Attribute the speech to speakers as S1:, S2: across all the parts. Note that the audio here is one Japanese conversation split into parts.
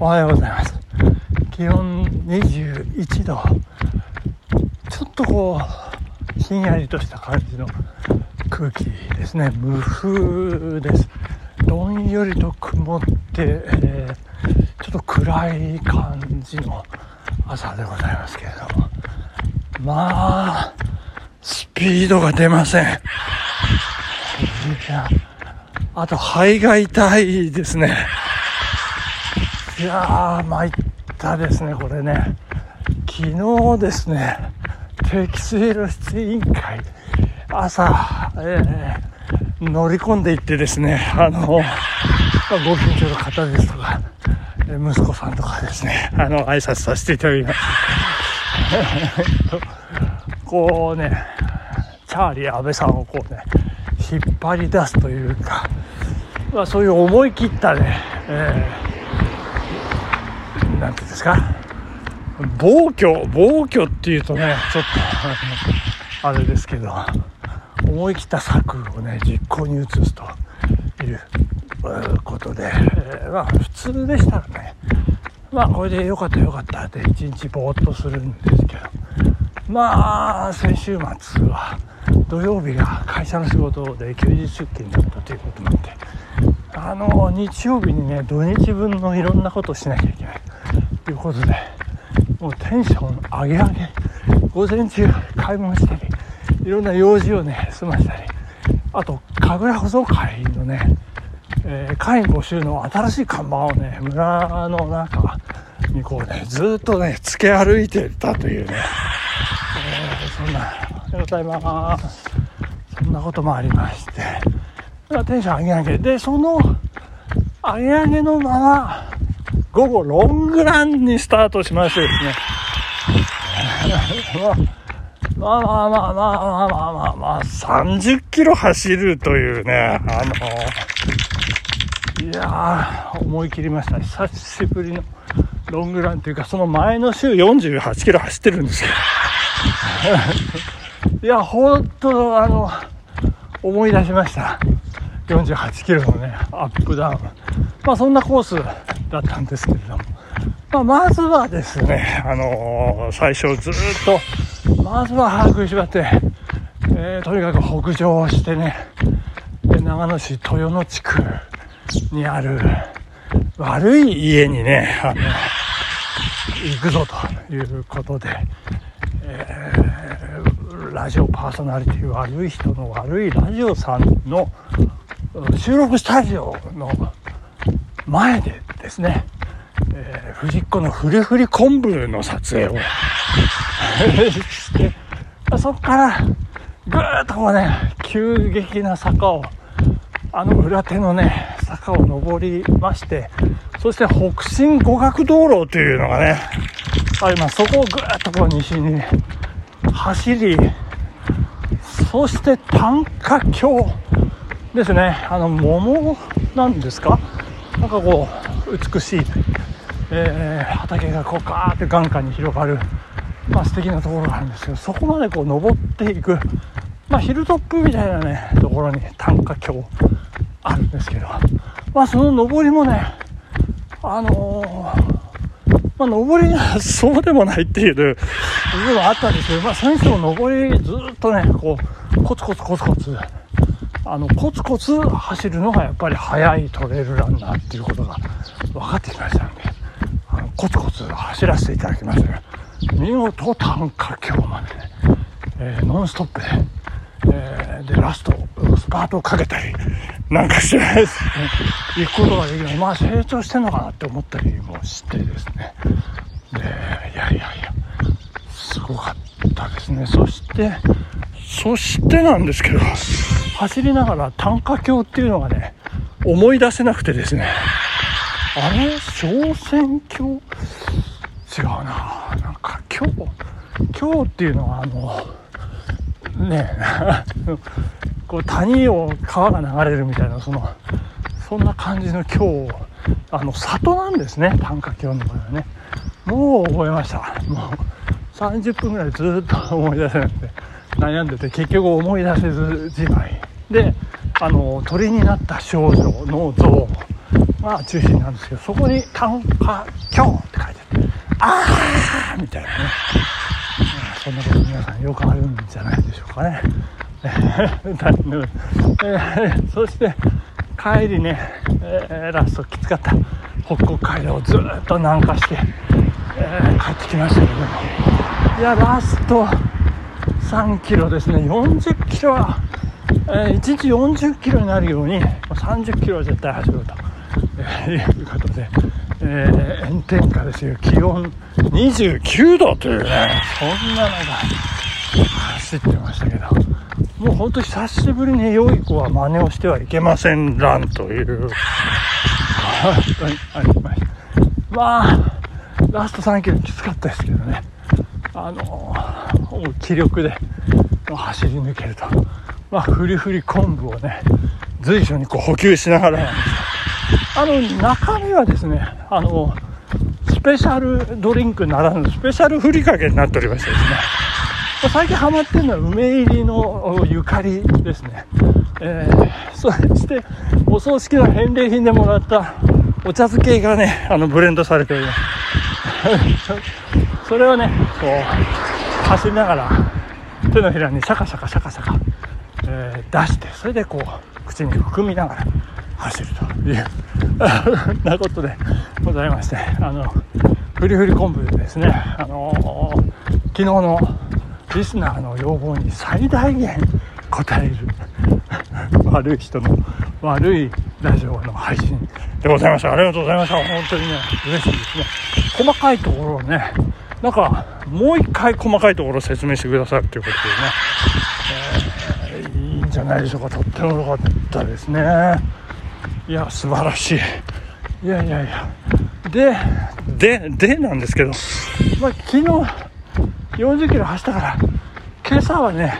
S1: おはようございます。気温21度。ちょっとこうひんやりとした感じの空気ですね。無風です。どんよりと曇って、えー、ちょっと暗い感じの朝でございますけれども。まあスピードが出ません。いやあと肺が痛いですね。いやー参ったですねこれね。昨日ですね定期水路室委員会朝、えー、乗り込んでいってですねあの、ご近所の方ですとか息子さんとかですねあの挨拶させていただきます こうねチャーリー安倍さんをこうね引っ張り出すというか、まあ、そういう思い切ったね、えーなんていうんですか？暴挙暴挙っていうとねちょっとあれですけど思い切った策をね実行に移すということで、えー、まあ普通でしたらねまあこれでよかったよかったって一日ぼーっとするんですけどまあ先週末は土曜日が会社の仕事で休日出勤だったということなんであの日曜日にね土日分のいろんなことをしなきゃいけない。ということでもうテンション上げ上げ午前中買い物したりいろんな用事をね済ましたりあと神楽保存会のね、えー、会員募集の新しい看板をね村の中にこうねずっとねつけ歩いてたというね、えー、そんなおはようございます。そんなこともありまして。テンション上げ上げ。でその上げ上げのまま午後ロングランにスタートしましてですね。まあまあまあまあまあまあまあ、まあ、30キロ走るというね、あの、いやー、思い切りました。久しぶりのロングランというか、その前の週48キロ走ってるんですけど。いや、ほんと、あの、思い出しました。48キロのね、アップダウン。まあそんなコースだったんですけれども、まあ、まずはですね、あのー、最初ずっと、まずは把握しばって、えー、とにかく北上してね、長野市豊野地区にある悪い家にね、あの、行くぞということで、えー、ラジオパーソナリティ悪い人の悪いラジオさんの収録スタジオの前でですね、えー、藤子のフリフリ昆布の撮影を。し てそこからぐーっとこうね急激な坂をあの裏手のね坂を登りましてそして北進語学道路というのがねあります。そこをぐーっとこう西に走りそして短歌橋ですね。あの桃なんですか？なんかこう美しい、えー、畑がこうガーって眼下に広がる、まあ素敵なところがあるんですけどそこまでこう登っていく、まあ、ヒルトップみたいなねところに短歌橋あるんですけど、まあ、その登りもねあのー、まあ、登りがそうでもないっていう部分はあったんですけど、まあ、最初登りずっとねこうコツコツコツコツあのコツコツ走るのがやっぱり速いトレイルランナーっていうことが分かってきましたのであのコツコツ走らせていただきましたが見事短歌橋まで。ね、えー、ノンストップで、えー、でラストスパートをかけたりなんかしてないです。ね行くことができるまあ成長してんのかなって思ったりもしてですね。でいやいやいや。すごかったですね。そしてそしてなんですけど走りながら短歌橋っていうのがね、思い出せなくてですね、あれ小選橋？違うななんか今日、今日っていうのはあの、ねえ こう谷を川が流れるみたいな、その、そんな感じの今日、あの、里なんですね、短歌橋の場合はね。もう覚えました。もう30分ぐらいずっと思い出せなくて。悩んでて結局思い出せずじまいであの鳥になった少女の像まあ中心なんですけどそこに「単価今日」って書いてあって「あー!」みたいなね、そんなこと皆さんよくあるんじゃないでしょうかね。えー、そして帰りね、えー、ラストきつかった北国街道をずっと南下して、えー、帰ってきましたけどもいやラスト3キロですね。40キロは、えー、1日40キロになるように30キロは絶対走ろうと、いうことで、えー、炎天下ですよ。気温29度というねそんなのが走ってましたけどもうほんと久しぶりに良い子は真似をしてはいけませんランという本当にありました。まあラスト3キロきつかったですけどね。あの気力で走り抜けると。まあフリフリ昆布をね随所にこう補給しながらなんですあの中身はですねあのスペシャルドリンクならぬスペシャルふりかけになっておりましてですね。最近ハマってるのは梅入りのゆかりですね、えー、そしてお葬式の返礼品でもらったお茶漬けがねあのブレンドされております。それをねこう走りながら手のひらにシャカシャカシャカシャカ、えー、出してそれでこう口に含みながら走ると。いう なことでございましてあのフリフリ昆布でですね。あのー、昨日のリスナーの要望に最大限応える 悪い人の悪いラジオの配信でございました。ありがとうございました。本当にね嬉しいですね。細かいところをねなんかもう一回細かいところを説明してくださるということでね、えー、いいんじゃないでしょうか。とっても良かったですね。いや素晴らしい。いやいやいや。でででなんですけど、まあ、昨日40キロ走ったから今朝はね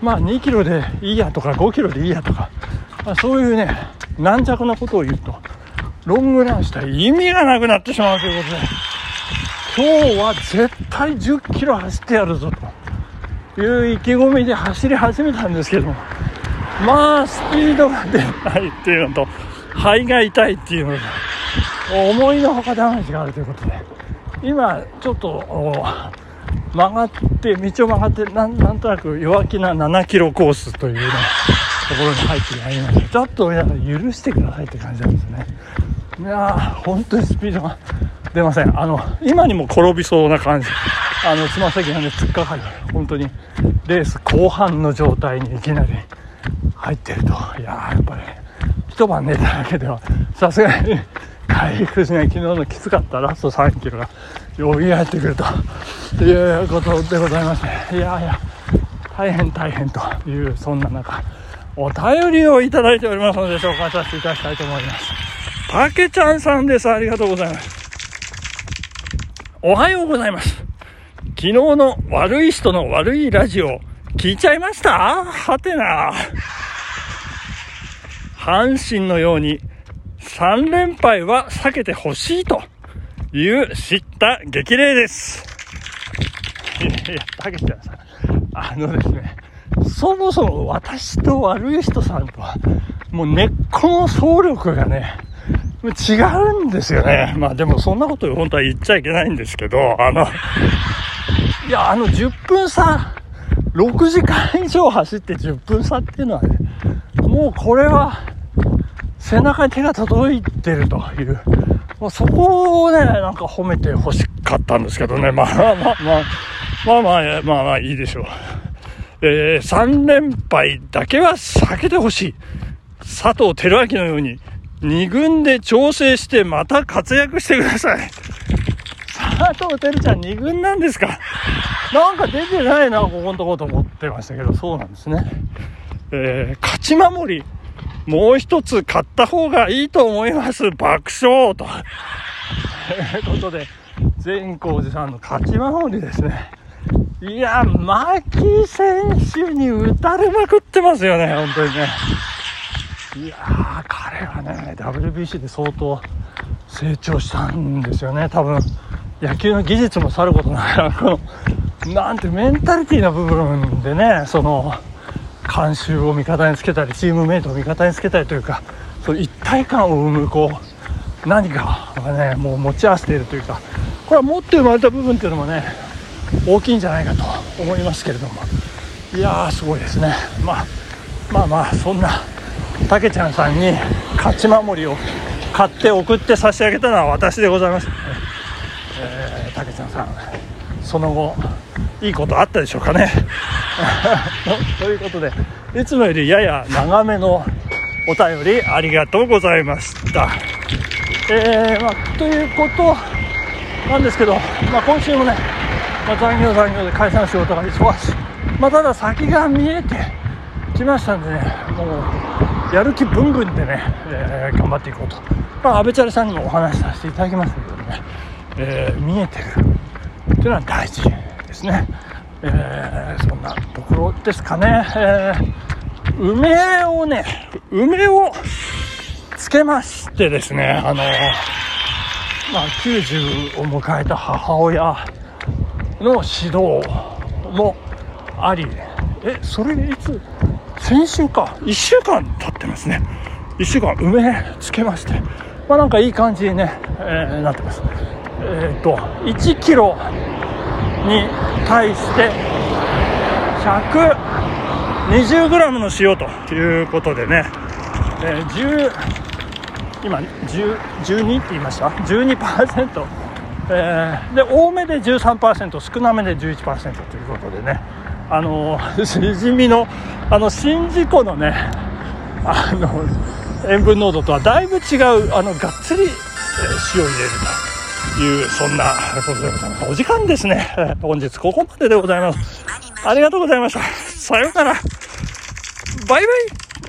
S1: まあ2キロでいいやとか5キロでいいやとか、まあ、そういうね軟弱なことを言うとロングランしたら意味がなくなってしまうということで今日は絶対10キロ走ってやるぞという意気込みで走り始めたんですけどまあスピードが出ないっていうのと肺が痛いっていうのと思いのほかダメージがあるということで。今ちょっと曲がって道を曲がってなんとなく弱気な7キロコースというねところに入ってまいりました。ちょっと皆さん許してくださいって感じなんですね。いやー本当にスピードが出ません。あの今にも転びそうな感じ。あのつま先がね突っかかる。本当にレース後半の状態にいきなり。入ってると。いやーやっぱり、一晩寝ただけではさすがに 回復しない。昨日のきつかったラスト3キロがよみがえってくると。いうことでございますね。いやいや大変大変というそんな中お便りをいただいておりますので紹介させていただきたいと思います。たけちゃんさんです。ありがとうございます。おはようございます。昨日の悪い人の悪いラジオ聞いちゃいました？はてな。阪神のように3連敗は避けてほしいという知った激励です。いやいや、たけちゃんさん、あのですね、そもそも私と悪い人さんとは、もう根っこの総力がね、違うんですよね。まあでもそんなこと本当は言っちゃいけないんですけど、あの、いや、あの10分差、6時間以上走って10分差っていうのはね、もうこれは、背中に手が届いてるという、まあ、そこをね、なんか褒めて欲しかったんですけどね、まあまあまあ、まあまあまあ、まあいいでしょう。えー、3連敗だけは避けてほしい。佐藤輝明のように、2軍で調整してまた活躍してください。佐藤輝ちゃん2軍なんですか？なんか出てないな、ここのとこと思ってましたけど、そうなんですね。えー、勝ち守り。もう一つ買った方がいいと思います。爆笑と。ということで、善光寺さんの勝ち守りですね。いや、牧選手に打たれまくってますよね、本当にね。いやー、彼はね、WBC で相当成長したんですよね、多分。野球の技術もさることながら、この、なんてメンタリティーな部分でね、その、監修を味方につけたりチームメイトを味方につけたりというかそう一体感を生むこう何かがねもう持ち合わせているというかこれは持って生まれた部分っていうのもね大きいんじゃないかと思いますけれども。いやーすごいですね、まあ、まあまあそんなたけちゃんさんに勝ち守りを買って送って差し上げたのは私でございます。えー、たけちゃんさんその後いいことあったでしょうかね。ということでいつもよりやや長めのお便りありがとうございました。えー、まあ、ということなんですけど、まあ、今週もね、まあ、残業残業で会社の仕事が忙しい、まあ、ただ先が見えてきましたんでねもうやる気ぶんぶんでね、えー、頑張っていこうと、まあ、安倍チャレさんにもお話しさせていただきましたけどね、えー、見えてるっていうのは大事。ですね、えー、そんなところですかね、え梅をね梅をつけましてですねあのまあ、90を迎えた母親の指導もありえそれいつ？先週か。1週間経ってますね。1週間梅つけまして。まあなんかいい感じにね、えー、なってます。えっ、と1キロに対して120グラムの塩ということでね、えー、10今12って言いました？12%、えー、で多めで13%少なめで11%ということでね。あのしじみのあの宍道湖のねあの塩分濃度とはだいぶ違うあのがっつり、えー、塩を入れると。いうそんなことでございますお時間ですね。本日ここまででございます。ありがとうございました。さようなら。バイバイ。